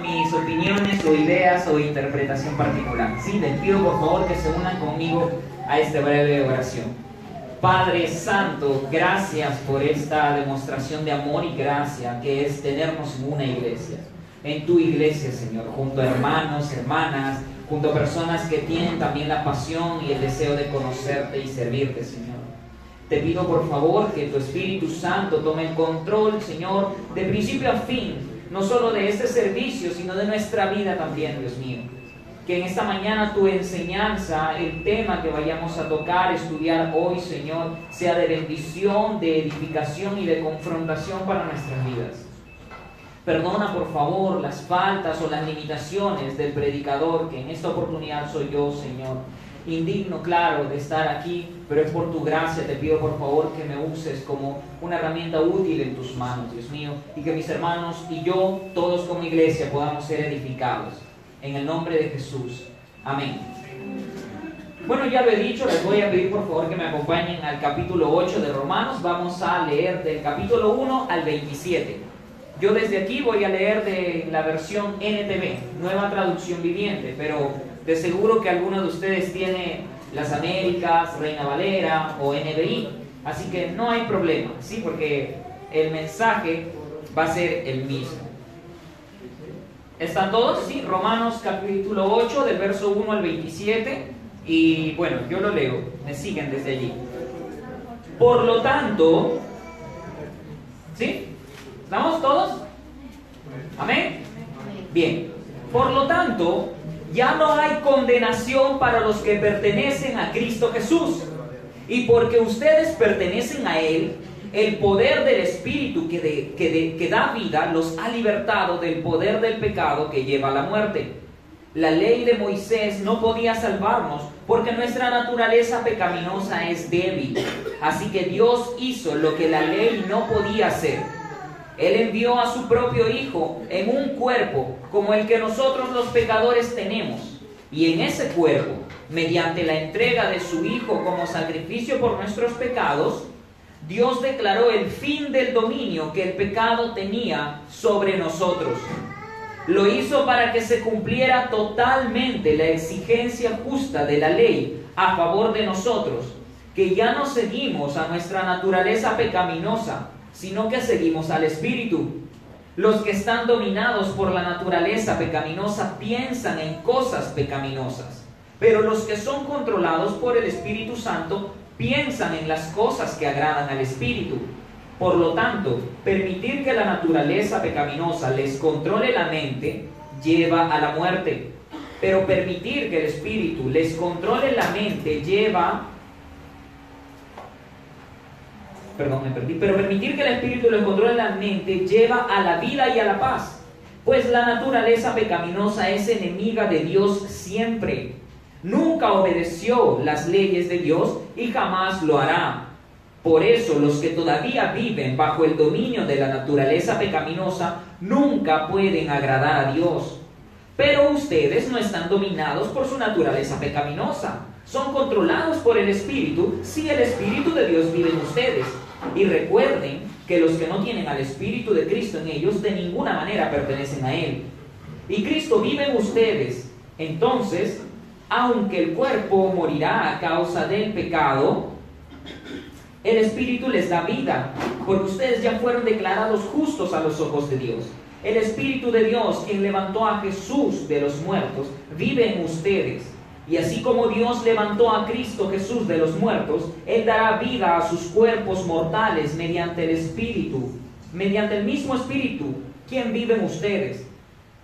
mis opiniones o ideas o interpretación particular. Sí, les pido por favor que se unan conmigo a esta breve oración. Padre Santo, gracias por esta demostración de amor y gracia que es tenernos en una iglesia. En tu iglesia, Señor, junto a hermanos, hermanas, junto a personas que tienen también la pasión y el deseo de conocerte y servirte, Señor. Te pido por favor que tu Espíritu Santo tome el control, Señor, de principio a fin no solo de este servicio, sino de nuestra vida también, Dios mío. Que en esta mañana tu enseñanza, el tema que vayamos a tocar, estudiar hoy, Señor, sea de bendición, de edificación y de confrontación para nuestras vidas. Perdona, por favor, las faltas o las limitaciones del predicador, que en esta oportunidad soy yo, Señor indigno, claro, de estar aquí, pero es por tu gracia, te pido por favor que me uses como una herramienta útil en tus manos, Dios mío, y que mis hermanos y yo, todos como iglesia, podamos ser edificados. En el nombre de Jesús. Amén. Bueno, ya lo he dicho, les voy a pedir por favor que me acompañen al capítulo 8 de Romanos. Vamos a leer del capítulo 1 al 27. Yo desde aquí voy a leer de la versión NTV, nueva traducción viviente, pero de seguro que alguno de ustedes tiene las Américas, Reina Valera o NBI, así que no hay problema, ¿sí? Porque el mensaje va a ser el mismo. ¿Están todos? Sí, Romanos capítulo 8, del verso 1 al 27. Y bueno, yo lo leo, me siguen desde allí. Por lo tanto, ¿sí? ¿Estamos todos? Amén. Bien. Por lo tanto, ya no hay condenación para los que pertenecen a Cristo Jesús. Y porque ustedes pertenecen a Él, el poder del Espíritu que, que da vida los ha libertado del poder del pecado que lleva a la muerte. La ley de Moisés no podía salvarnos porque nuestra naturaleza pecaminosa es débil. Así que Dios hizo lo que la ley no podía hacer él envió a su propio Hijo en un cuerpo como el que nosotros los pecadores tenemos. Y en ese cuerpo, mediante la entrega de su Hijo como sacrificio por nuestros pecados, Dios declaró el fin del dominio que el pecado tenía sobre nosotros. Lo hizo para que se cumpliera totalmente la exigencia justa de la ley a favor de nosotros, que ya no seguimos a nuestra naturaleza pecaminosa, sino que seguimos al Espíritu. Los que están dominados por la naturaleza pecaminosa piensan en cosas pecaminosas, pero los que son controlados por el Espíritu Santo piensan en las cosas que agradan al Espíritu. Por lo tanto, permitir que la naturaleza pecaminosa les controle la mente lleva a la muerte, pero permitir que el Espíritu les controle la mente lleva perdón, me perdí, pero permitir que el espíritu lo controle la mente lleva a la vida y a la paz, pues la naturaleza pecaminosa es enemiga de Dios siempre. Nunca obedeció las leyes de Dios y jamás lo hará. Por eso los que todavía viven bajo el dominio de la naturaleza pecaminosa nunca pueden agradar a Dios. Pero ustedes no están dominados por su naturaleza pecaminosa, son controlados por el Espíritu si el Espíritu de Dios vive en ustedes. Y recuerden que los que no tienen al Espíritu de Cristo en ellos de ninguna manera pertenecen a Él. Y Cristo vive en ustedes. Entonces, aunque el cuerpo morirá a causa del pecado, el Espíritu les da vida, porque ustedes ya fueron declarados justos a los ojos de Dios. El Espíritu de Dios, quien levantó a Jesús de los muertos, vive en ustedes. Y así como Dios levantó a Cristo Jesús de los muertos, Él dará vida a sus cuerpos mortales mediante el Espíritu, mediante el mismo Espíritu, quien vive en ustedes.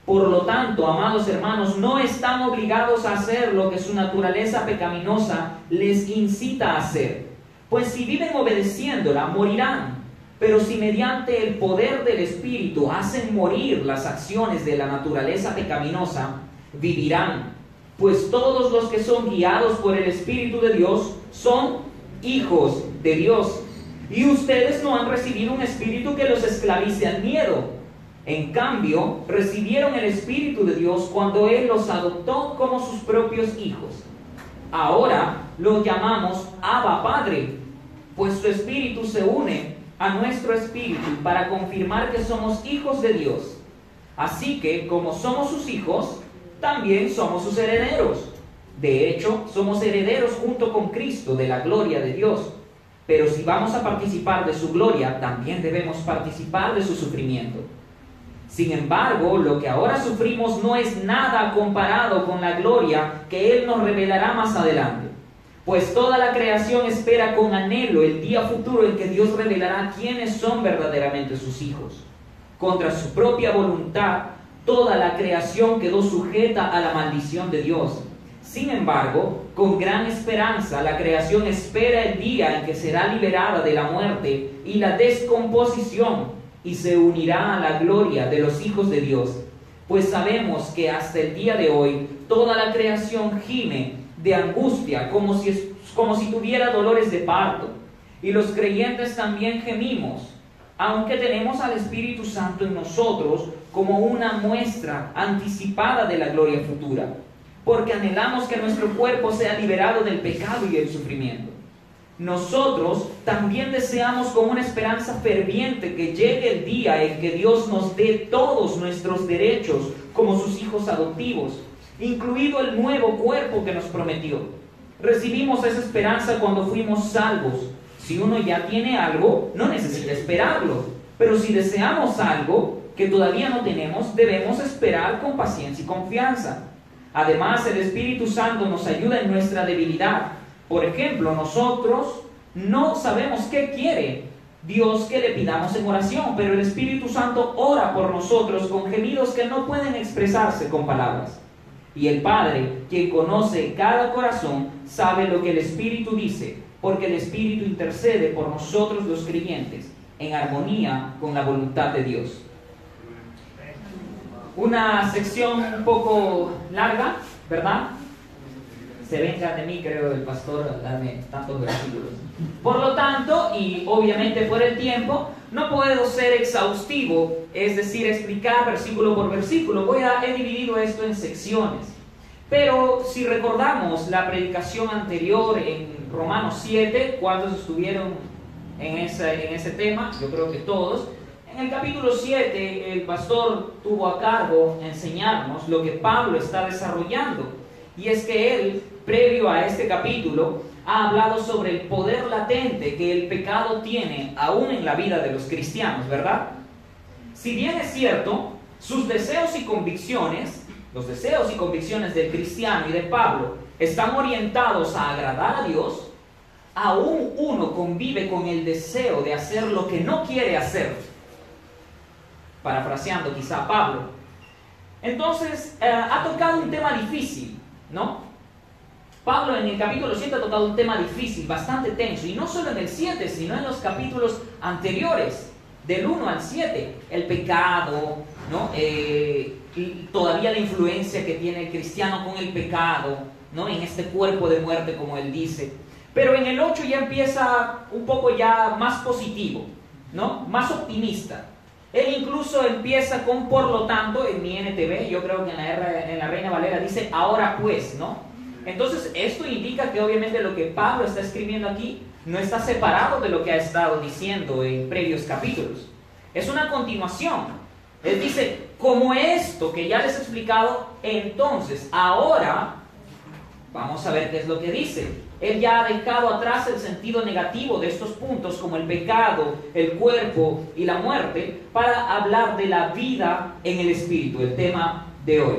Por lo tanto, amados hermanos, no están obligados a hacer lo que su naturaleza pecaminosa les incita a hacer. Pues si viven obedeciéndola, morirán. Pero si mediante el poder del Espíritu hacen morir las acciones de la naturaleza pecaminosa, vivirán pues todos los que son guiados por el Espíritu de Dios son hijos de Dios. Y ustedes no han recibido un espíritu que los esclavice al miedo. En cambio, recibieron el Espíritu de Dios cuando Él los adoptó como sus propios hijos. Ahora los llamamos Abba Padre, pues su Espíritu se une a nuestro Espíritu para confirmar que somos hijos de Dios. Así que, como somos sus hijos, también somos sus herederos. De hecho, somos herederos junto con Cristo de la gloria de Dios. Pero si vamos a participar de su gloria, también debemos participar de su sufrimiento. Sin embargo, lo que ahora sufrimos no es nada comparado con la gloria que Él nos revelará más adelante. Pues toda la creación espera con anhelo el día futuro en que Dios revelará quiénes son verdaderamente sus hijos. Contra su propia voluntad, toda la creación quedó sujeta a la maldición de Dios. Sin embargo, con gran esperanza, la creación espera el día en que será liberada de la muerte y la descomposición y se unirá a la gloria de los hijos de Dios. Pues sabemos que hasta el día de hoy toda la creación gime de angustia como si, como si tuviera dolores de parto. Y los creyentes también gemimos, aunque tenemos al Espíritu Santo en nosotros como una muestra anticipada de la gloria futura, porque anhelamos que nuestro cuerpo sea liberado del pecado y del sufrimiento nosotros también deseamos con una esperanza ferviente que llegue el día en que Dios nos dé todos nuestros derechos como sus hijos adoptivos, incluido el nuevo cuerpo que nos prometió. Recibimos esa esperanza cuando fuimos salvos. Si uno ya tiene algo, no necesita esperarlo. Pero si deseamos algo que todavía no tenemos, debemos esperar con paciencia y confianza. Además, el Espíritu Santo nos ayuda en nuestra debilidad por ejemplo, nosotros no sabemos qué quiere Dios que le pidamos en oración, pero el Espíritu Santo ora por nosotros con gemidos que no pueden expresarse con palabras. Y el Padre, quien conoce cada corazón, sabe lo que el Espíritu dice, porque el Espíritu intercede por nosotros los creyentes en armonía con la voluntad de Dios. Una sección un poco larga, ¿verdad? se venga de mí, creo, el pastor darme tantos versículos. Por lo tanto, y obviamente por el tiempo, no puedo ser exhaustivo, es decir, explicar versículo por versículo. Voy a, he dividido esto en secciones. Pero si recordamos la predicación anterior en Romanos 7, ¿cuántos estuvieron en ese, en ese tema? Yo creo que todos. En el capítulo 7, el pastor tuvo a cargo enseñarnos lo que Pablo está desarrollando. Y es que él previo a este capítulo, ha hablado sobre el poder latente que el pecado tiene aún en la vida de los cristianos, ¿verdad? Si bien es cierto, sus deseos y convicciones, los deseos y convicciones del cristiano y de Pablo, están orientados a agradar a Dios, aún uno convive con el deseo de hacer lo que no quiere hacer. Parafraseando quizá a Pablo. Entonces, eh, ha tocado un tema difícil, ¿no? Pablo en el capítulo 7 ha tocado un tema difícil, bastante tenso, y no solo en el 7, sino en los capítulos anteriores, del 1 al 7, el pecado, ¿no? Eh, todavía la influencia que tiene el cristiano con el pecado, ¿no? en este cuerpo de muerte, como él dice. Pero en el 8 ya empieza un poco ya más positivo, ¿no? más optimista. Él incluso empieza con por lo tanto, en mi NTV, yo creo que en la, en la Reina Valera dice ahora pues, ¿no? Entonces, esto indica que obviamente lo que Pablo está escribiendo aquí no está separado de lo que ha estado diciendo en previos capítulos. Es una continuación. Él dice, como esto que ya les he explicado, entonces, ahora, vamos a ver qué es lo que dice. Él ya ha dejado atrás el sentido negativo de estos puntos como el pecado, el cuerpo y la muerte para hablar de la vida en el espíritu, el tema de hoy.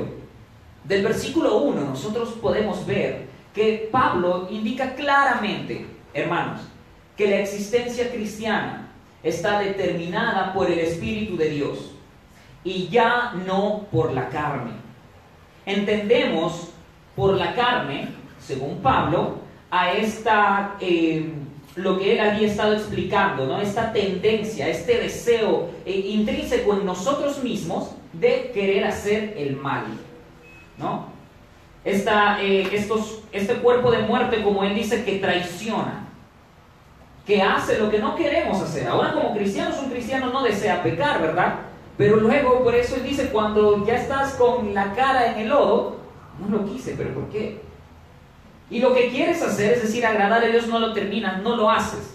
Del versículo 1 nosotros podemos ver que Pablo indica claramente, hermanos, que la existencia cristiana está determinada por el Espíritu de Dios y ya no por la carne. Entendemos por la carne, según Pablo, a esta, eh, lo que él había estado explicando, ¿no? esta tendencia, este deseo eh, intrínseco en nosotros mismos de querer hacer el mal. ¿no? Eh, estos, este cuerpo de muerte, como él dice, que traiciona, que hace lo que no queremos hacer. Ahora como cristianos, un cristiano no desea pecar, ¿verdad? Pero luego, por eso él dice, cuando ya estás con la cara en el lodo, no lo quise, pero ¿por qué? Y lo que quieres hacer, es decir, agradar a Dios, no lo terminas, no lo haces.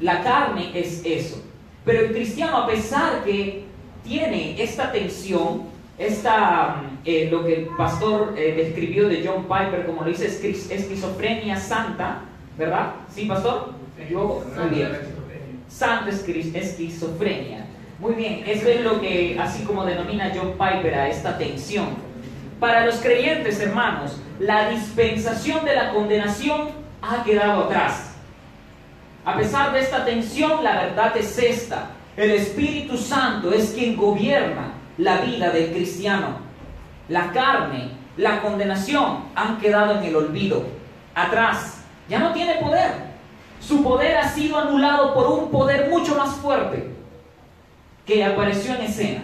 La carne es eso. Pero el cristiano, a pesar que tiene esta tensión, esta, eh, lo que el pastor eh, describió de John Piper, como lo dice, esquizofrenia santa, ¿verdad? ¿Sí, pastor? Yo, muy bien. Santa esquizofrenia. Muy bien, eso es lo que así como denomina John Piper a esta tensión. Para los creyentes, hermanos, la dispensación de la condenación ha quedado atrás. A pesar de esta tensión, la verdad es esta. El Espíritu Santo es quien gobierna la vida del cristiano. La carne, la condenación han quedado en el olvido, atrás. Ya no tiene poder. Su poder ha sido anulado por un poder mucho más fuerte que apareció en escena.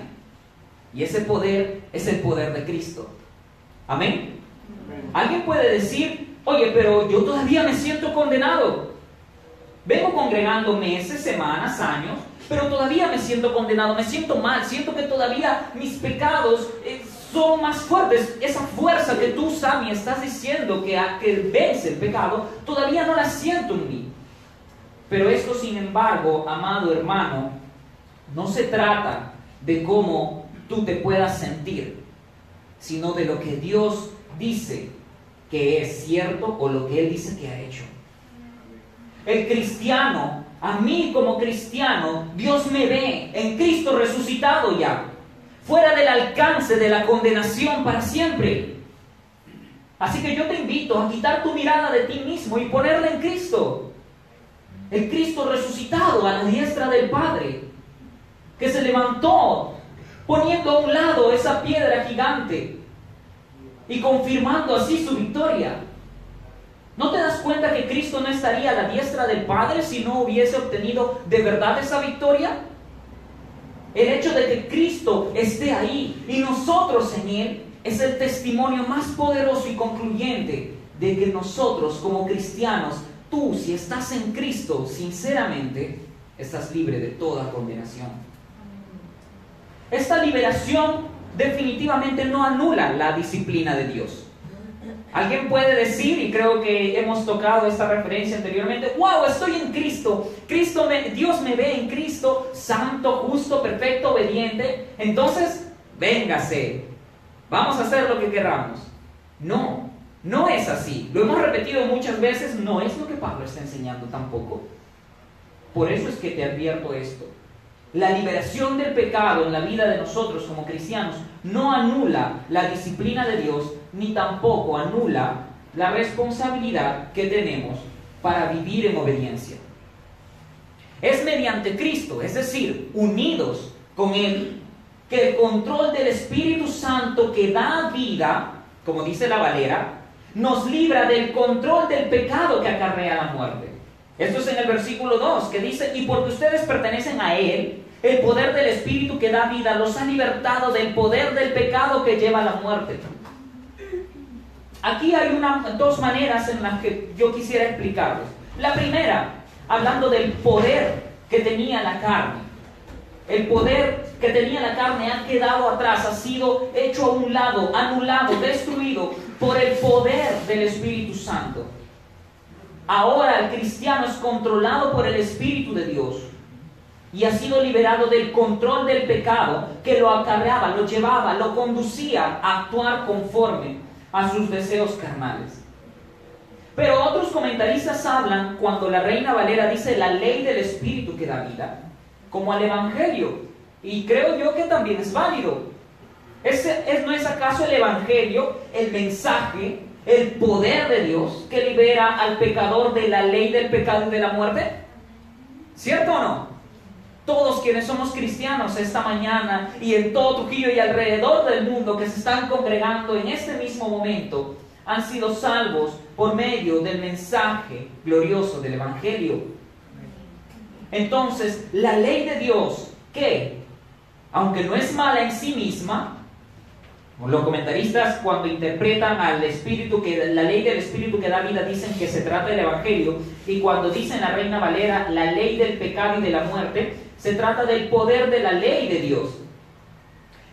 Y ese poder es el poder de Cristo. Amén. Alguien puede decir, oye, pero yo todavía me siento condenado. Vengo congregando meses, semanas, años, pero todavía me siento condenado, me siento mal, siento que todavía mis pecados eh, son más fuertes. Esa fuerza que tú, Sammy, estás diciendo que, que vence el pecado, todavía no la siento en mí. Pero esto, sin embargo, amado hermano, no se trata de cómo tú te puedas sentir, sino de lo que Dios dice que es cierto o lo que Él dice que ha hecho. El cristiano, a mí como cristiano, Dios me ve en Cristo resucitado ya, fuera del alcance de la condenación para siempre. Así que yo te invito a quitar tu mirada de ti mismo y ponerla en Cristo. El Cristo resucitado a la diestra del Padre que se levantó poniendo a un lado esa piedra gigante y confirmando así su victoria. ¿No te das cuenta que Cristo no estaría a la diestra del Padre si no hubiese obtenido de verdad esa victoria? El hecho de que Cristo esté ahí y nosotros en Él es el testimonio más poderoso y concluyente de que nosotros como cristianos, tú si estás en Cristo, sinceramente, estás libre de toda condenación. Esta liberación definitivamente no anula la disciplina de Dios. Alguien puede decir, y creo que hemos tocado esta referencia anteriormente, wow, estoy en Cristo, Cristo me, Dios me ve en Cristo, santo, justo, perfecto, obediente, entonces, véngase, vamos a hacer lo que queramos. No, no es así. Lo hemos repetido muchas veces, no es lo que Pablo está enseñando tampoco. Por eso es que te advierto esto. La liberación del pecado en la vida de nosotros como cristianos no anula la disciplina de Dios ni tampoco anula la responsabilidad que tenemos para vivir en obediencia. Es mediante Cristo, es decir, unidos con Él, que el control del Espíritu Santo que da vida, como dice la Valera, nos libra del control del pecado que acarrea la muerte. Esto es en el versículo 2, que dice, y porque ustedes pertenecen a Él, el poder del Espíritu que da vida los ha libertado del poder del pecado que lleva a la muerte. Aquí hay dos maneras en las que yo quisiera explicarles. La primera, hablando del poder que tenía la carne. El poder que tenía la carne ha quedado atrás, ha sido hecho a un lado, anulado, destruido por el poder del Espíritu Santo. Ahora el cristiano es controlado por el Espíritu de Dios y ha sido liberado del control del pecado que lo acarreaba, lo llevaba, lo conducía a actuar conforme a sus deseos carnales. Pero otros comentaristas hablan cuando la Reina Valera dice la ley del Espíritu que da vida, como al Evangelio. Y creo yo que también es válido. ¿Es, ¿No es acaso el Evangelio el mensaje, el poder de Dios que libera al pecador de la ley del pecado y de la muerte? ¿Cierto o no? Todos quienes somos cristianos esta mañana y en todo Trujillo y alrededor del mundo que se están congregando en este mismo momento, han sido salvos por medio del mensaje glorioso del Evangelio. Entonces, la ley de Dios, que, aunque no es mala en sí misma, los comentaristas cuando interpretan al Espíritu, que la ley del Espíritu que da vida, dicen que se trata del Evangelio, y cuando dicen la Reina Valera la ley del pecado y de la muerte, se trata del poder de la ley de Dios.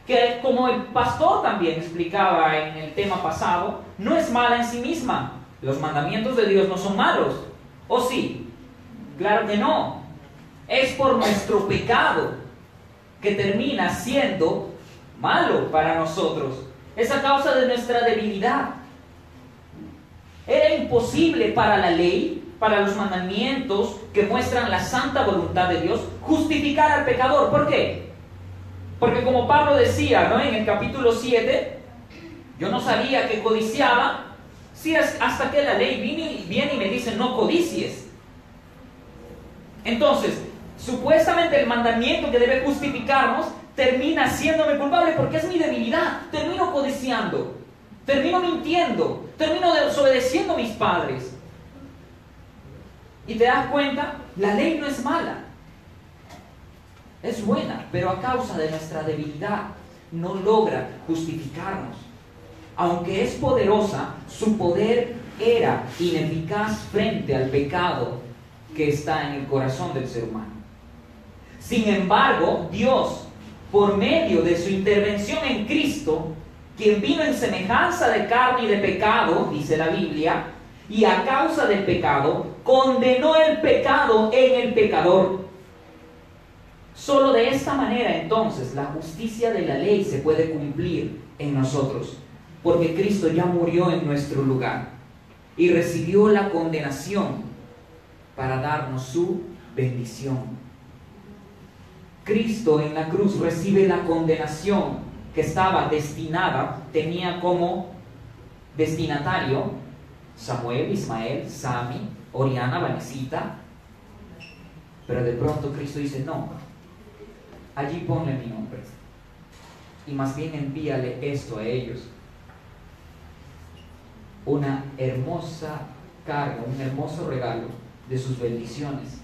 Que como el pastor también explicaba en el tema pasado, no es mala en sí misma. Los mandamientos de Dios no son malos. ¿O sí? Claro que no. Es por nuestro pecado que termina siendo malo para nosotros. Es a causa de nuestra debilidad. Era imposible para la ley, para los mandamientos que muestran la santa voluntad de Dios, justificar al pecador. ¿Por qué? Porque como Pablo decía ¿no? en el capítulo 7, yo no sabía que codiciaba, si hasta que la ley viene, viene y me dice no codicies. Entonces, supuestamente el mandamiento que debe justificarnos termina haciéndome culpable porque es mi debilidad. Termino codiciando, termino mintiendo, termino desobedeciendo a mis padres. Y te das cuenta, la ley no es mala. Es buena, pero a causa de nuestra debilidad no logra justificarnos. Aunque es poderosa, su poder era ineficaz frente al pecado que está en el corazón del ser humano. Sin embargo, Dios por medio de su intervención en Cristo, quien vino en semejanza de carne y de pecado, dice la Biblia, y a causa del pecado, condenó el pecado en el pecador. Solo de esta manera entonces la justicia de la ley se puede cumplir en nosotros, porque Cristo ya murió en nuestro lugar y recibió la condenación para darnos su bendición. Cristo en la cruz recibe la condenación que estaba destinada, tenía como destinatario Samuel, Ismael, Sami, Oriana, Vanesita, pero de pronto Cristo dice, no, allí ponle mi nombre. Y más bien envíale esto a ellos. Una hermosa carga, un hermoso regalo de sus bendiciones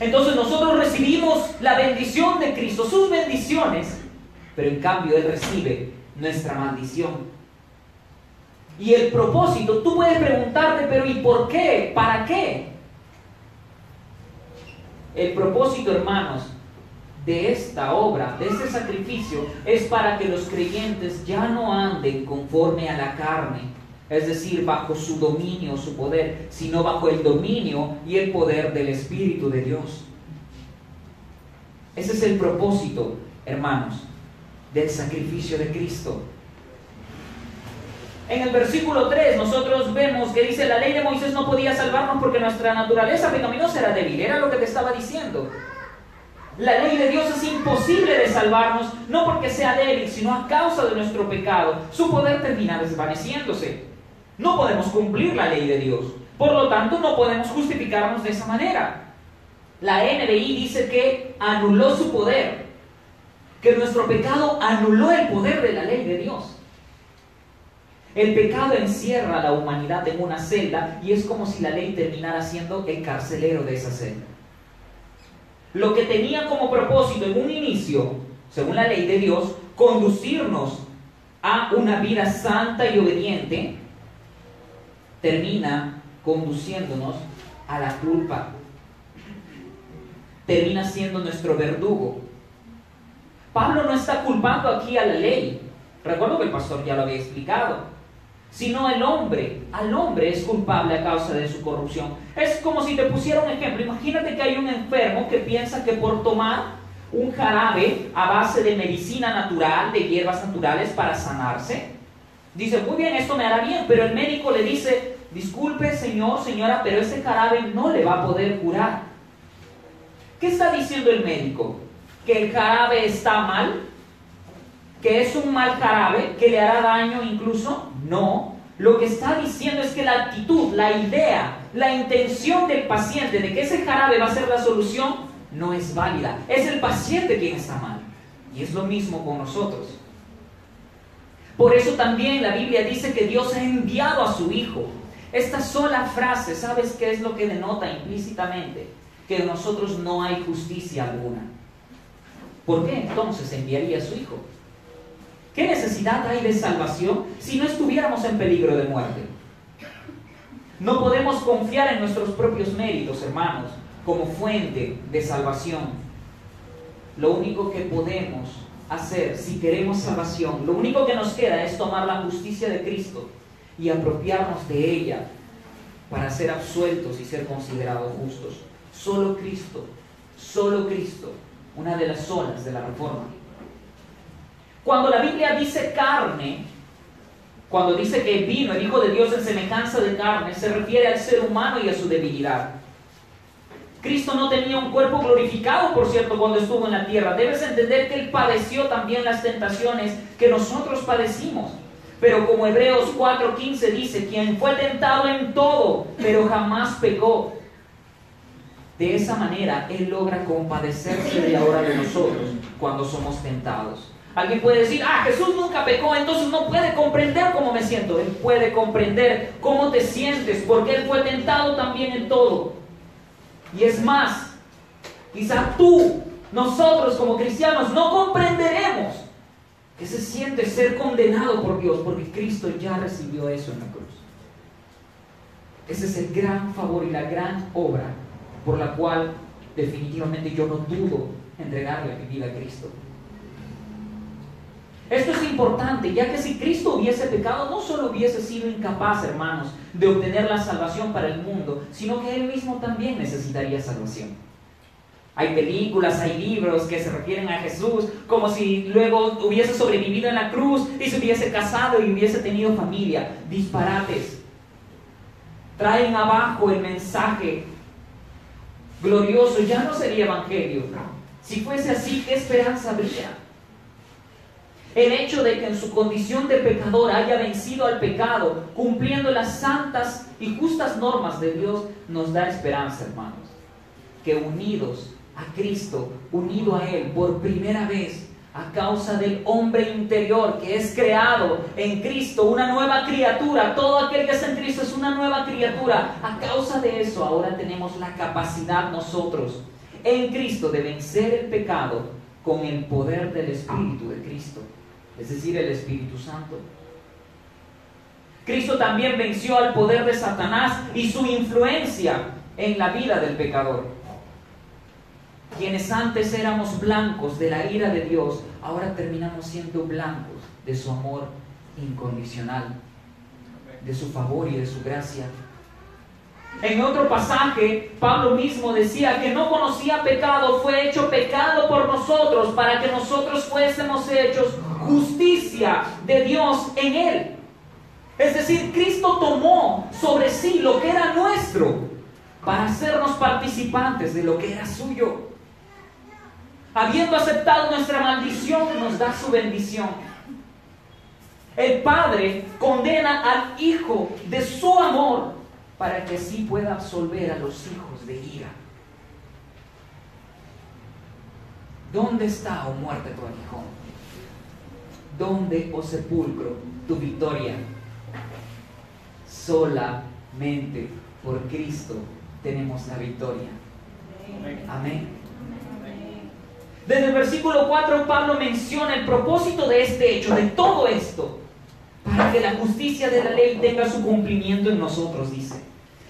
entonces nosotros recibimos la bendición de Cristo, sus bendiciones, pero en cambio Él recibe nuestra maldición. Y el propósito, tú puedes preguntarte, pero ¿y por qué? ¿Para qué? El propósito, hermanos, de esta obra, de este sacrificio, es para que los creyentes ya no anden conforme a la carne, es decir, bajo su dominio, su poder, sino bajo el dominio y el poder del Espíritu de Dios. Ese es el propósito, hermanos, del sacrificio de Cristo. En el versículo 3 nosotros vemos que dice, la ley de Moisés no podía salvarnos porque nuestra naturaleza pecaminosa era débil, era lo que te estaba diciendo. La ley de Dios es imposible de salvarnos, no porque sea débil, sino a causa de nuestro pecado. Su poder termina desvaneciéndose. No podemos cumplir la ley de Dios. Por lo tanto, no podemos justificarnos de esa manera. La NBI dice que anuló su poder, que nuestro pecado anuló el poder de la ley de Dios. El pecado encierra a la humanidad en una celda y es como si la ley terminara siendo el carcelero de esa celda. Lo que tenía como propósito en un inicio, según la ley de Dios, conducirnos a una vida santa y obediente, termina conduciéndonos a la culpa. Termina siendo nuestro verdugo. Pablo no está culpando aquí a la ley. Recuerdo que el pastor ya lo había explicado. Sino el hombre. Al hombre es culpable a causa de su corrupción. Es como si te pusiera un ejemplo. Imagínate que hay un enfermo que piensa que por tomar un jarabe a base de medicina natural, de hierbas naturales para sanarse, Dice, muy bien, esto me hará bien, pero el médico le dice, disculpe señor, señora, pero ese jarabe no le va a poder curar. ¿Qué está diciendo el médico? ¿Que el jarabe está mal? ¿Que es un mal jarabe? ¿Que le hará daño incluso? No. Lo que está diciendo es que la actitud, la idea, la intención del paciente de que ese jarabe va a ser la solución no es válida. Es el paciente quien está mal. Y es lo mismo con nosotros. Por eso también la Biblia dice que Dios ha enviado a su Hijo. Esta sola frase, ¿sabes qué es lo que denota implícitamente? Que en nosotros no hay justicia alguna. ¿Por qué entonces enviaría a su Hijo? ¿Qué necesidad hay de salvación si no estuviéramos en peligro de muerte? No podemos confiar en nuestros propios méritos, hermanos, como fuente de salvación. Lo único que podemos hacer si queremos salvación, lo único que nos queda es tomar la justicia de Cristo y apropiarnos de ella para ser absueltos y ser considerados justos. Solo Cristo, solo Cristo, una de las olas de la reforma. Cuando la Biblia dice carne, cuando dice que vino el Hijo de Dios en semejanza de carne, se refiere al ser humano y a su debilidad. Cristo no tenía un cuerpo glorificado, por cierto, cuando estuvo en la tierra. Debes entender que Él padeció también las tentaciones que nosotros padecimos. Pero como Hebreos 4:15 dice, quien fue tentado en todo, pero jamás pecó. De esa manera Él logra compadecerse de ahora de nosotros cuando somos tentados. Alguien puede decir, ah, Jesús nunca pecó, entonces no puede comprender cómo me siento. Él puede comprender cómo te sientes, porque Él fue tentado también en todo. Y es más, quizá tú, nosotros como cristianos, no comprenderemos que se siente ser condenado por Dios, porque Cristo ya recibió eso en la cruz. Ese es el gran favor y la gran obra por la cual definitivamente yo no dudo entregarle mi vida a Cristo. Esto es importante, ya que si Cristo hubiese pecado, no solo hubiese sido incapaz, hermanos, de obtener la salvación para el mundo, sino que Él mismo también necesitaría salvación. Hay películas, hay libros que se refieren a Jesús como si luego hubiese sobrevivido en la cruz y se hubiese casado y hubiese tenido familia. Disparates. Traen abajo el mensaje glorioso. Ya no sería evangelio. Si fuese así, ¿qué esperanza habría? El hecho de que en su condición de pecador haya vencido al pecado, cumpliendo las santas y justas normas de Dios, nos da esperanza, hermanos. Que unidos a Cristo, unido a Él por primera vez, a causa del hombre interior que es creado en Cristo, una nueva criatura, todo aquel que está en Cristo es una nueva criatura. A causa de eso ahora tenemos la capacidad nosotros en Cristo de vencer el pecado con el poder del Espíritu de Cristo es decir, el Espíritu Santo. Cristo también venció al poder de Satanás y su influencia en la vida del pecador. Quienes antes éramos blancos de la ira de Dios, ahora terminamos siendo blancos de su amor incondicional, de su favor y de su gracia. En otro pasaje, Pablo mismo decía que no conocía pecado, fue hecho pecado por nosotros para que nosotros fuésemos hechos justicia de Dios en él. Es decir, Cristo tomó sobre sí lo que era nuestro para hacernos participantes de lo que era suyo. Habiendo aceptado nuestra maldición, nos da su bendición. El Padre condena al Hijo de su amor para que así pueda absolver a los hijos de ira. ¿Dónde está, oh muerte, tu aguijón? ¿Dónde, oh sepulcro, tu victoria? Solamente por Cristo tenemos la victoria. Amén. Desde el versículo 4 Pablo menciona el propósito de este hecho, de todo esto, para que la justicia de la ley tenga su cumplimiento en nosotros, dice.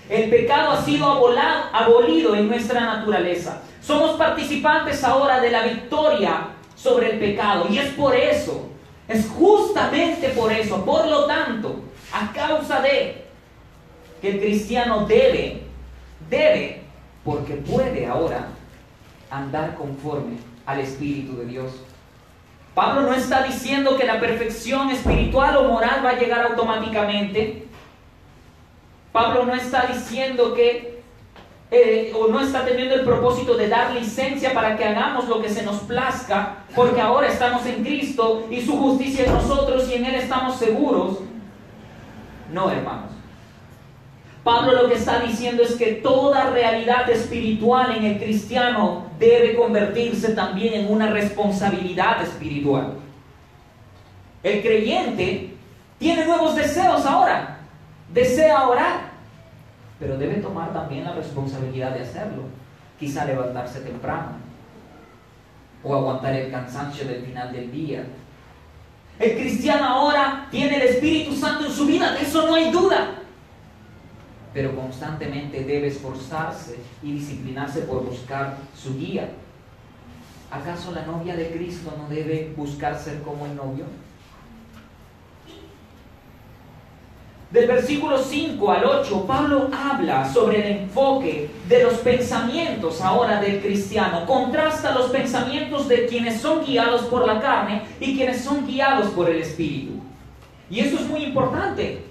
El pecado ha sido abolido en nuestra naturaleza. Somos participantes ahora de la victoria sobre el pecado. Y es por eso, es justamente por eso, por lo tanto, a causa de que el cristiano debe, debe, porque puede ahora andar conforme al Espíritu de Dios. Pablo no está diciendo que la perfección espiritual o moral va a llegar automáticamente. Pablo no está diciendo que, eh, o no está teniendo el propósito de dar licencia para que hagamos lo que se nos plazca, porque ahora estamos en Cristo y su justicia en nosotros y en Él estamos seguros. No, hermanos. Pablo lo que está diciendo es que toda realidad espiritual en el cristiano debe convertirse también en una responsabilidad espiritual. El creyente tiene nuevos deseos ahora desea orar, pero debe tomar también la responsabilidad de hacerlo. Quizá levantarse temprano o aguantar el cansancio del final del día. El cristiano ahora tiene el Espíritu Santo en su vida, de eso no hay duda. Pero constantemente debe esforzarse y disciplinarse por buscar su guía. ¿Acaso la novia de Cristo no debe buscar ser como el novio? Del versículo 5 al 8, Pablo habla sobre el enfoque de los pensamientos ahora del cristiano. Contrasta los pensamientos de quienes son guiados por la carne y quienes son guiados por el Espíritu. Y eso es muy importante,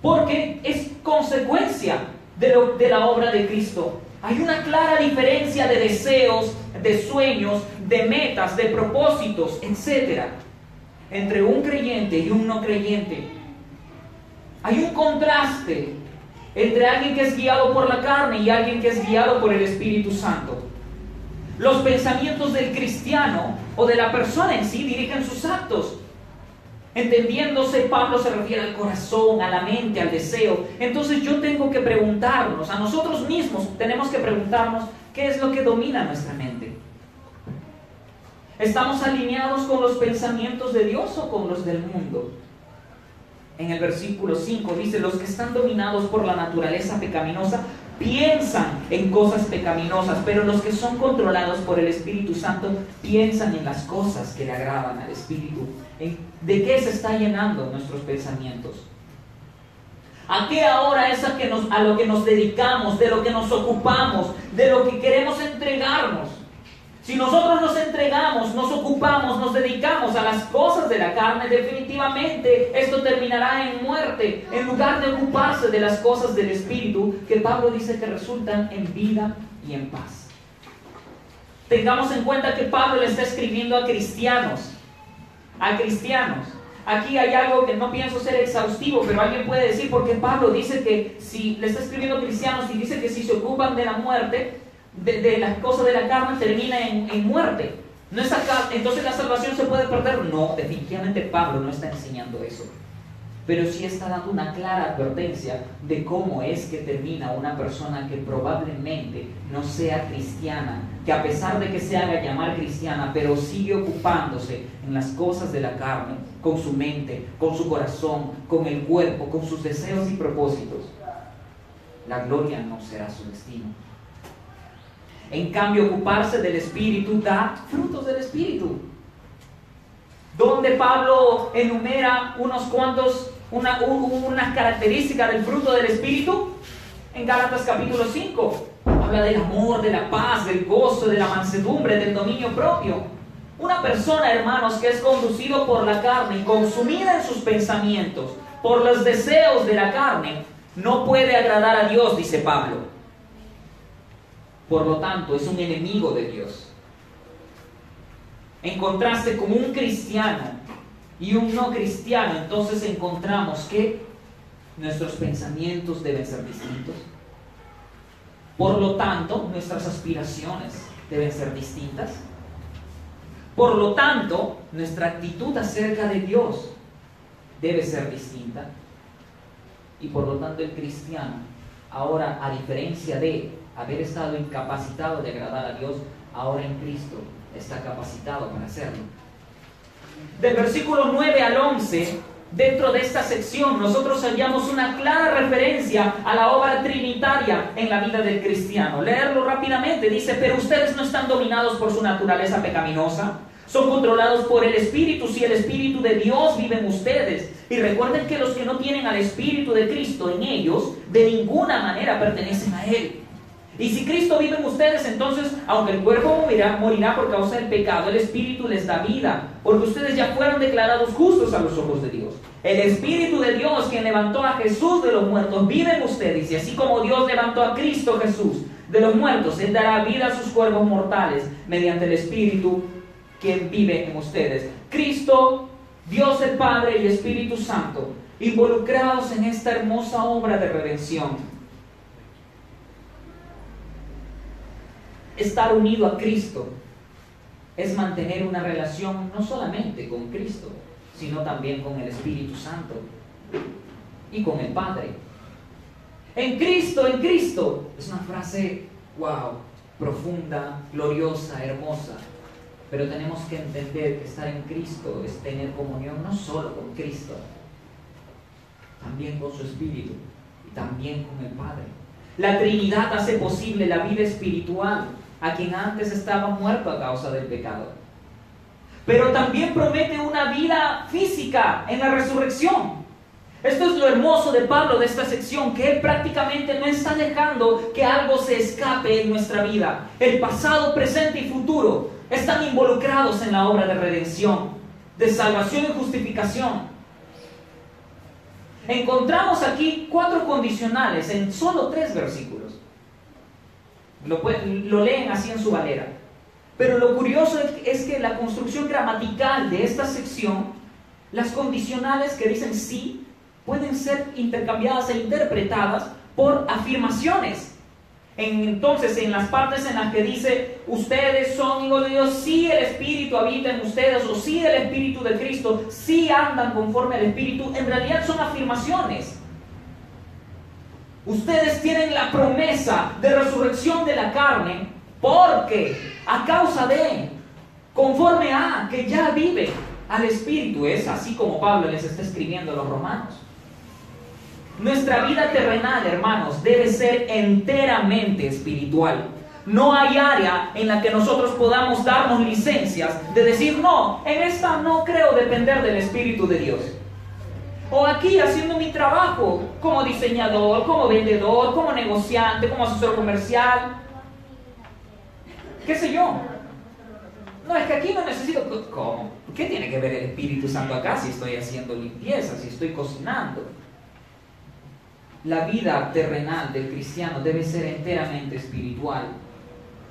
porque es consecuencia de, de la obra de Cristo. Hay una clara diferencia de deseos, de sueños, de metas, de propósitos, etc. entre un creyente y un no creyente. Hay un contraste entre alguien que es guiado por la carne y alguien que es guiado por el Espíritu Santo. Los pensamientos del cristiano o de la persona en sí dirigen sus actos. Entendiéndose, Pablo se refiere al corazón, a la mente, al deseo. Entonces yo tengo que preguntarnos, a nosotros mismos tenemos que preguntarnos qué es lo que domina nuestra mente. ¿Estamos alineados con los pensamientos de Dios o con los del mundo? En el versículo 5 dice, los que están dominados por la naturaleza pecaminosa piensan en cosas pecaminosas, pero los que son controlados por el Espíritu Santo piensan en las cosas que le agradan al Espíritu. ¿De qué se está llenando nuestros pensamientos? ¿A qué ahora es a, que nos, a lo que nos dedicamos, de lo que nos ocupamos, de lo que queremos entregarnos? Si nosotros nos entregamos, nos ocupamos, nos dedicamos a las cosas de la carne, definitivamente esto terminará en muerte, en lugar de ocuparse de las cosas del Espíritu, que Pablo dice que resultan en vida y en paz. Tengamos en cuenta que Pablo le está escribiendo a cristianos, a cristianos. Aquí hay algo que no pienso ser exhaustivo, pero alguien puede decir, porque Pablo dice que si le está escribiendo a cristianos y dice que si se ocupan de la muerte, de, las cosas de la carne termina en, muerte. No es entonces la salvación se puede perder. No, definitivamente Pablo no está enseñando eso. Pero sí está dando una clara advertencia de cómo es que termina una persona que probablemente no sea cristiana, que a pesar de que se haga llamar cristiana, pero sigue ocupándose en las cosas de la carne, con su mente, con su corazón, con el cuerpo, con sus deseos y propósitos. La gloria no será su destino. En cambio, ocuparse del Espíritu da frutos del Espíritu. Donde Pablo enumera unos cuantos, una, unas características del fruto del Espíritu. En Gálatas capítulo 5. Habla del amor, de la paz, del gozo, de la mansedumbre, del dominio propio. Una persona, hermanos, que es conducido por la carne y consumida en sus pensamientos por los deseos de la carne, no puede agradar a Dios, dice Pablo. Por lo tanto, es un enemigo de Dios. En contraste con un cristiano y un no cristiano, entonces encontramos que nuestros pensamientos deben ser distintos. Por lo tanto, nuestras aspiraciones deben ser distintas. Por lo tanto, nuestra actitud acerca de Dios debe ser distinta. Y por lo tanto, el cristiano, ahora, a diferencia de haber estado incapacitado de agradar a Dios, ahora en Cristo está capacitado para hacerlo. Del versículo 9 al 11, dentro de esta sección, nosotros hallamos una clara referencia a la obra trinitaria en la vida del cristiano. Leerlo rápidamente, dice, pero ustedes no están dominados por su naturaleza pecaminosa, son controlados por el Espíritu, si el Espíritu de Dios vive en ustedes. Y recuerden que los que no tienen al Espíritu de Cristo en ellos, de ninguna manera pertenecen a Él. Y si Cristo vive en ustedes, entonces, aunque el cuerpo morirá, morirá por causa del pecado, el Espíritu les da vida, porque ustedes ya fueron declarados justos a los ojos de Dios. El Espíritu de Dios, quien levantó a Jesús de los muertos, vive en ustedes. Y así como Dios levantó a Cristo Jesús de los muertos, Él dará vida a sus cuerpos mortales mediante el Espíritu quien vive en ustedes. Cristo, Dios el Padre y Espíritu Santo, involucrados en esta hermosa obra de redención estar unido a Cristo es mantener una relación no solamente con Cristo, sino también con el Espíritu Santo y con el Padre. En Cristo, en Cristo. Es una frase, wow, profunda, gloriosa, hermosa. Pero tenemos que entender que estar en Cristo es tener comunión no solo con Cristo, también con su Espíritu y también con el Padre. La Trinidad hace posible la vida espiritual a quien antes estaba muerto a causa del pecado. Pero también promete una vida física en la resurrección. Esto es lo hermoso de Pablo de esta sección, que él prácticamente no está dejando que algo se escape en nuestra vida. El pasado, presente y futuro están involucrados en la obra de redención, de salvación y justificación. Encontramos aquí cuatro condicionales en solo tres versículos. Lo, lo leen así en su valera. Pero lo curioso es que la construcción gramatical de esta sección, las condicionales que dicen sí, pueden ser intercambiadas e interpretadas por afirmaciones. entonces, en las partes en las que dice, ustedes son hijos de Dios, si el Espíritu habita en ustedes, o si el Espíritu de Cristo, si andan conforme al Espíritu, en realidad son afirmaciones. Ustedes tienen la promesa de resurrección de la carne porque a causa de, conforme a, que ya vive al Espíritu. Es así como Pablo les está escribiendo a los romanos. Nuestra vida terrenal, hermanos, debe ser enteramente espiritual. No hay área en la que nosotros podamos darnos licencias de decir, no, en esta no creo depender del Espíritu de Dios. O aquí haciendo mi trabajo como diseñador, como vendedor, como negociante, como asesor comercial. ¿Qué sé yo? No, es que aquí no necesito... ¿Cómo? ¿Qué tiene que ver el Espíritu Santo acá si estoy haciendo limpieza, si estoy cocinando? La vida terrenal del cristiano debe ser enteramente espiritual,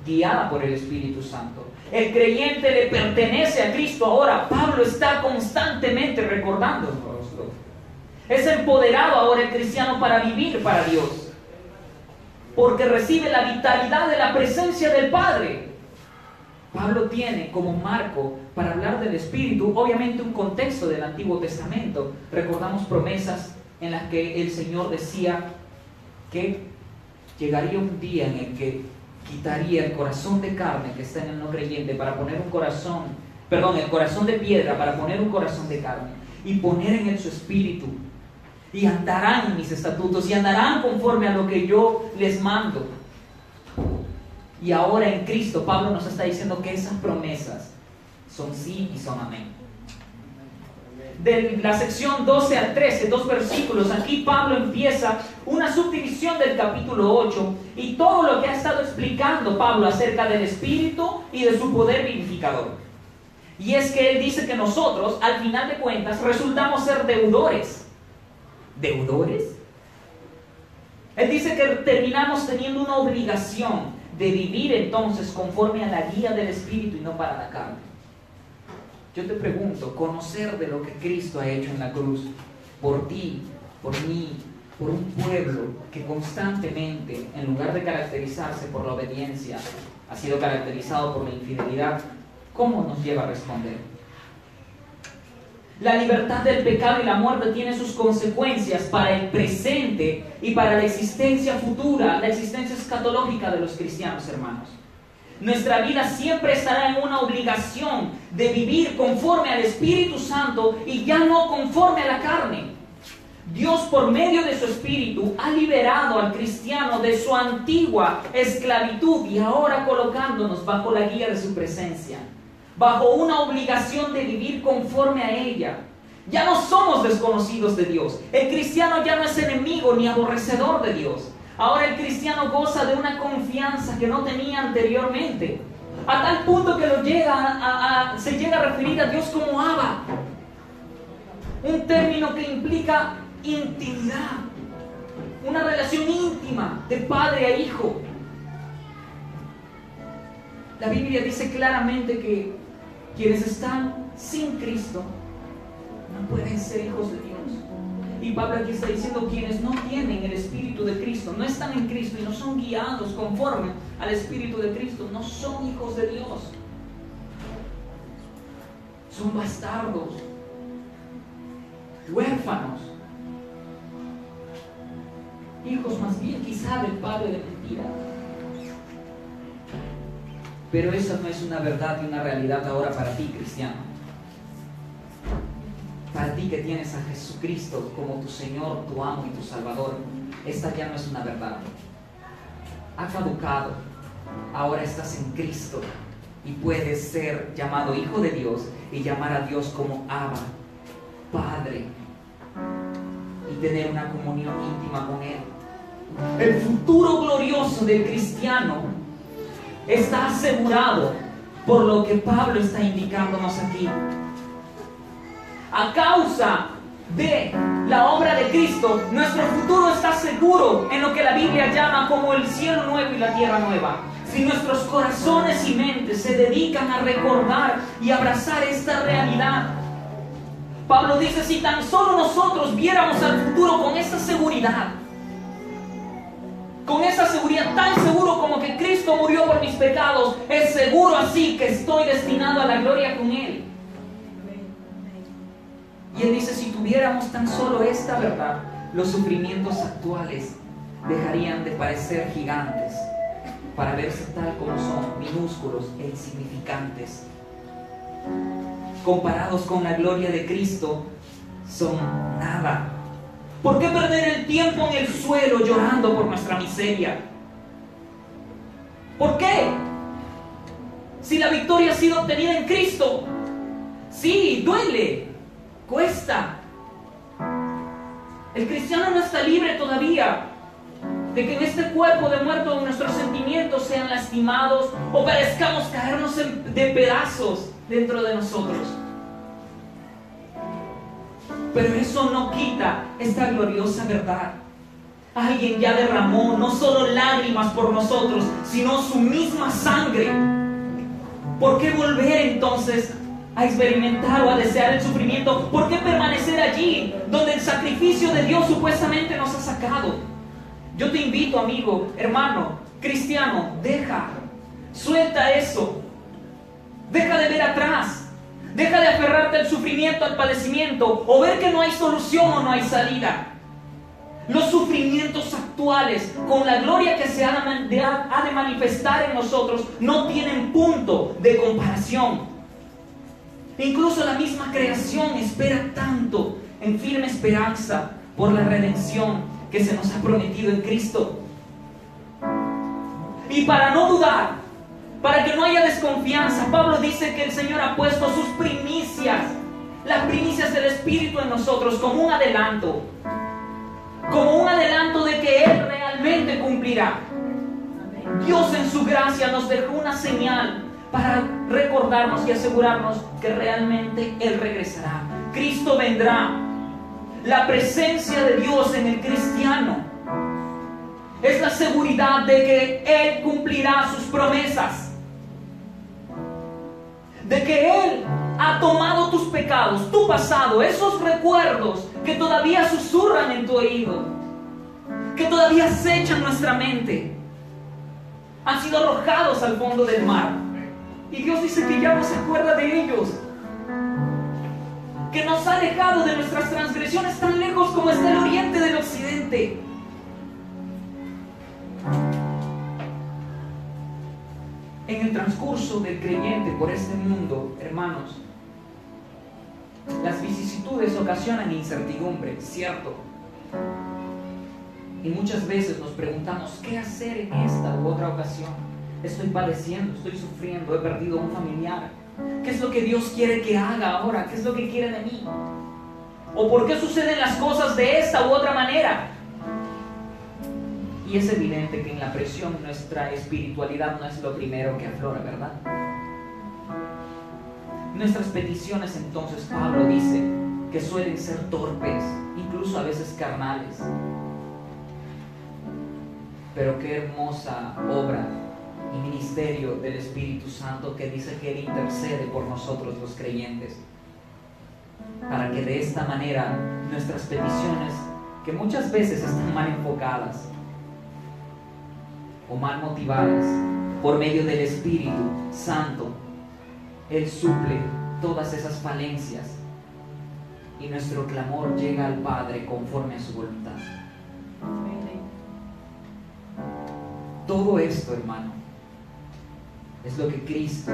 guiada por el Espíritu Santo. El creyente le pertenece a Cristo ahora. Pablo está constantemente recordando Es empoderado ahora el cristiano para vivir para Dios. Porque recibe la vitalidad de la presencia del Padre. Pablo tiene como marco para hablar del Espíritu, obviamente un contexto del Antiguo Testamento. Recordamos promesas en las que el Señor decía que llegaría un día en el que quitaría el corazón de carne que está en el no creyente para poner un corazón, perdón, el corazón de piedra para poner un corazón de carne y poner en él su espíritu. Y andarán en mis estatutos y andarán conforme a lo que yo les mando. Y ahora en Cristo, Pablo nos está diciendo que esas promesas son sí y son amén de la sección 12 al 13, dos versículos. Aquí Pablo empieza una subdivisión del capítulo 8 y todo lo que ha estado explicando Pablo acerca del Espíritu y de su poder vivificador. Y es que él dice que nosotros, al final de cuentas, resultamos ser deudores. ¿Deudores? Él dice que terminamos teniendo una obligación de vivir entonces conforme a la guía del Espíritu y no para la carne. Yo te pregunto, conocer de lo que Cristo ha hecho en la cruz, por ti, por mí, por un pueblo que constantemente, en lugar de caracterizarse por la obediencia, ha sido caracterizado por la infidelidad, ¿cómo nos lleva a responder? La libertad del pecado y la muerte tiene sus consecuencias para el presente y para la existencia futura, la existencia escatológica de los cristianos hermanos. Nuestra vida siempre estará en una obligación de vivir conforme al Espíritu Santo y ya no conforme a la carne. Dios por medio de su Espíritu ha liberado al cristiano de su antigua esclavitud y ahora colocándonos bajo la guía de su presencia, bajo una obligación de vivir conforme a ella. Ya no somos desconocidos de Dios. El cristiano ya no es enemigo ni aborrecedor de Dios. Ahora el cristiano goza de una confianza que no tenía anteriormente. A tal punto que llega se llega a referir a Dios como Abba. Un término que implica intimidad. Una relación íntima de padre a hijo. La Biblia dice claramente que quienes están sin Cristo no pueden ser hijos de Dios. Y Pablo aquí está diciendo quienes no tienen el Espíritu de Cristo, no están en Cristo y no son guiados conforme al Espíritu de Cristo, no son hijos de Dios. Son bastardos, huérfanos, hijos más bien quizá del Padre de mentira. Pero esa no es una verdad y una realidad ahora para ti, cristiano. Para ti que tienes a Jesucristo como tu Señor, tu amo y tu Salvador, esta ya no es una verdad. Ha caducado. Ahora estás en Cristo y puedes ser llamado hijo de Dios y llamar a Dios como Abba, Padre. tener una comunión íntima con Él. El futuro glorioso del cristiano está asegurado por lo que Pablo está indicándonos aquí. A causa de la obra de Cristo, nuestro futuro está seguro en lo que la Biblia llama como el cielo nuevo y la tierra nueva. Si nuestros corazones y mentes se dedican a recordar y abrazar esta realidad, Pablo dice, si tan solo nosotros viéramos al futuro con esa seguridad, con esa seguridad, tan seguro como que Cristo murió por mis pecados, es seguro así que estoy destinado a la gloria con Él. Y Él dice, si tuviéramos tan solo esta verdad, los sufrimientos actuales dejarían de parecer gigantes para verse tal como son, minúsculos e insignificantes. Comparados con la gloria de Cristo, son nada. ¿Por qué perder el tiempo en el suelo llorando por nuestra miseria? ¿Por qué? Si la victoria ha sido obtenida en Cristo. Sí, duele, cuesta. El cristiano no está libre todavía de que en este cuerpo de muerto nuestros sentimientos sean lastimados o parezcamos caernos de pedazos dentro de nosotros. Pero eso no quita esta gloriosa verdad. Alguien ya derramó no solo lágrimas por nosotros, sino su misma sangre. ¿Por qué volver entonces a experimentar o a desear el sufrimiento? ¿Por qué permanecer allí donde el sacrificio de Dios supuestamente nos ha sacado? Yo te invito, amigo, hermano, cristiano, deja, suelta eso. Deja de ver atrás. Deja de aferrarte al sufrimiento, al padecimiento, o ver que no hay solución o no hay salida. Los sufrimientos actuales, con la gloria que se ha de manifestar en nosotros, no tienen punto de comparación. Incluso la misma creación espera tanto en firme esperanza por la redención que se nos ha prometido en Cristo. Y para no dudar, para que no haya desconfianza. Pablo dice que el Señor ha puesto sus primicias, las primicias del Espíritu en nosotros como un adelanto, como un adelanto de que Él realmente cumplirá. Dios en su gracia nos dejó una señal para recordarnos y asegurarnos que realmente Él regresará. Cristo vendrá. La presencia de Dios en el cristiano es la seguridad de que Él cumplirá sus promesas de que Él ha tomado tus pecados, tu pasado, esos recuerdos que todavía susurran en tu oído, que todavía acechan nuestra mente, han sido arrojados al fondo del mar. Y Dios dice que ya no se acuerda de ellos, que nos ha alejado de nuestras transgresiones tan lejos como está el oriente del occidente. En el transcurso del creyente por este mundo, hermanos, las vicisitudes ocasionan incertidumbre, cierto. Y muchas veces nos preguntamos, ¿qué hacer en esta u otra ocasión? Estoy padeciendo, estoy sufriendo, he perdido a un familiar. ¿Qué es lo que Dios quiere que haga ahora? ¿Qué es lo que quiere de mí? ¿O por qué suceden las cosas de esta u otra manera? Y es evidente que en la presión nuestra espiritualidad no es lo primero que aflora, ¿verdad? Nuestras peticiones entonces, Pablo dice, que suelen ser torpes, incluso a veces carnales. Pero qué hermosa obra y ministerio del Espíritu Santo que dice que Él intercede por nosotros los creyentes, para que de esta manera nuestras peticiones, que muchas veces están mal enfocadas, o mal motivadas, por medio del Espíritu Santo, Él suple todas esas falencias y nuestro clamor llega al Padre conforme a su voluntad. Todo esto, hermano, es lo que Cristo,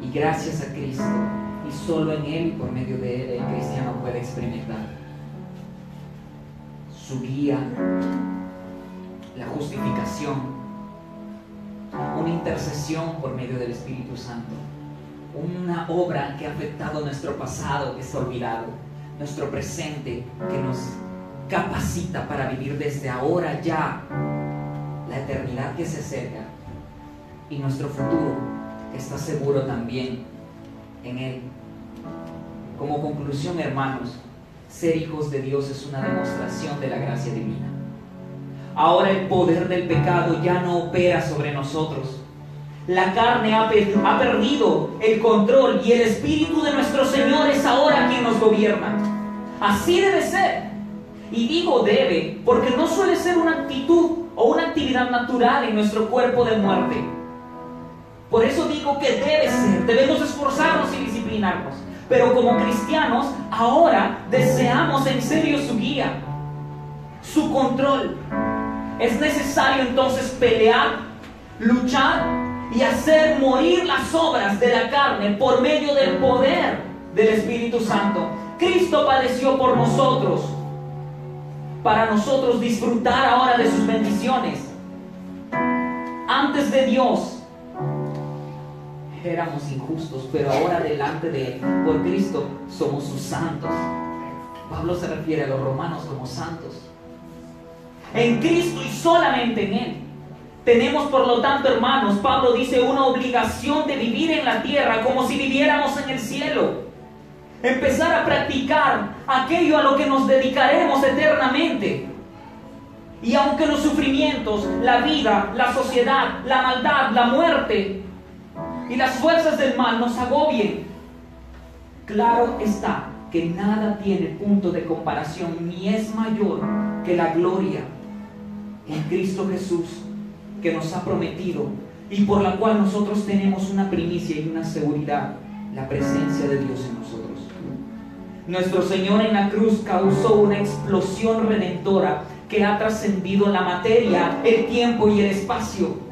y gracias a Cristo, y solo en Él y por medio de Él el cristiano puede experimentar su guía, la justificación, una intercesión por medio del Espíritu Santo, una obra que ha afectado nuestro pasado que está olvidado, nuestro presente que nos capacita para vivir desde ahora ya la eternidad que se acerca y nuestro futuro que está seguro también en Él. Como conclusión, hermanos, ser hijos de Dios es una demostración de la gracia divina. Ahora el poder del pecado ya no opera sobre nosotros. La carne ha, perdido el control y el espíritu de nuestro Señor es ahora quien nos gobierna. Así debe ser. Y digo debe porque no suele ser una actitud o una actividad natural en nuestro cuerpo de muerte. Por eso digo que debe ser. Debemos esforzarnos y disciplinarnos. Pero como cristianos, ahora deseamos en serio su guía, su control. Es necesario entonces pelear, luchar y hacer morir las obras de la carne por medio del poder del Espíritu Santo. Cristo padeció por nosotros, para nosotros disfrutar ahora de sus bendiciones. Antes de Dios, éramos injustos, pero ahora delante de Él, por Cristo, somos sus santos. Pablo se refiere a los romanos como santos. En Cristo y solamente en Él. Tenemos, por lo tanto, hermanos, Pablo dice, una obligación de vivir en la tierra como si viviéramos en el cielo. Empezar a practicar aquello a lo que nos dedicaremos eternamente. Y aunque los sufrimientos, la vida, la sociedad, la maldad, la muerte y las fuerzas del mal nos agobien. Claro está que nada tiene punto de comparación ni es mayor que la gloria en Cristo Jesús que nos ha prometido y por la cual nosotros tenemos una primicia y una seguridad, la presencia de Dios en nosotros. Nuestro Señor en la cruz causó una explosión redentora que ha trascendido la materia, el tiempo y el espacio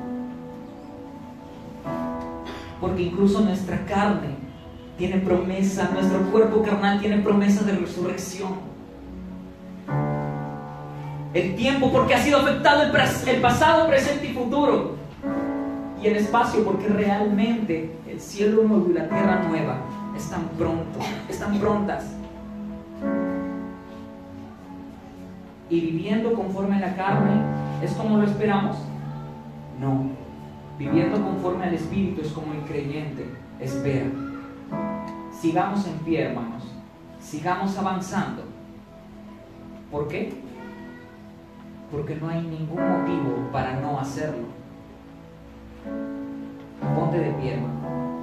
porque incluso nuestra carne tiene promesa, nuestro cuerpo carnal tiene promesa de resurrección. El tiempo porque ha sido afectado el, pasado, presente y futuro. Y el espacio porque realmente el cielo nuevo y la tierra nueva están pronto, están prontas. Y viviendo conforme a la carne, ¿es como lo esperamos? No, Viviendo conforme al Espíritu es como el creyente espera. Sigamos en pie, hermanos. Sigamos avanzando. ¿Por qué? Porque no hay ningún motivo para no hacerlo. Ponte de pie, hermano.